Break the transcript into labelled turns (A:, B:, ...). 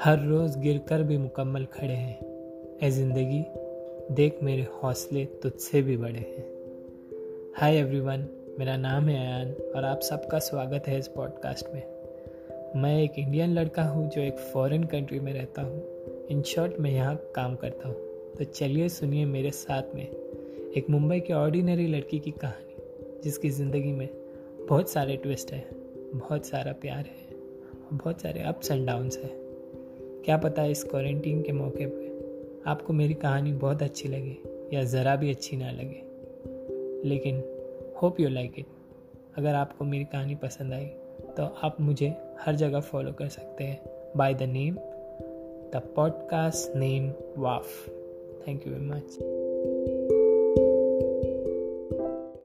A: हर रोज़ गिरकर भी मुकम्मल खड़े हैं। ए ज़िंदगी, देख मेरे हौसले तुझसे भी बड़े हैं। हाय एवरीवन मेरा नाम है अयान और आप सबका स्वागत है इस पॉडकास्ट में। मैं एक इंडियन लड़का हूँ जो एक फॉरेन कंट्री में रहता हूँ। इन शॉर्ट मैं यहाँ काम करता हूँ। तो चलिए सुनिए मेरे साथ में एक मुंबई की ऑर्डिनरी लड़की की कहानी, जिसकी ज़िंदगी में बहुत सारे ट्विस्ट हैं, बहुत सारा प्यार है, बहुत सारे अप्स एंड डाउन्स है। क्या पता इस क्वारंटीन के मौके पर आपको मेरी कहानी बहुत अच्छी लगे या ज़रा भी अच्छी ना लगे। लेकिन होप यू लाइक इट अगर आपको मेरी कहानी पसंद आई तो आप मुझे हर जगह फॉलो कर सकते हैं by the name the podcast name वाफ थैंक यू वेरी मच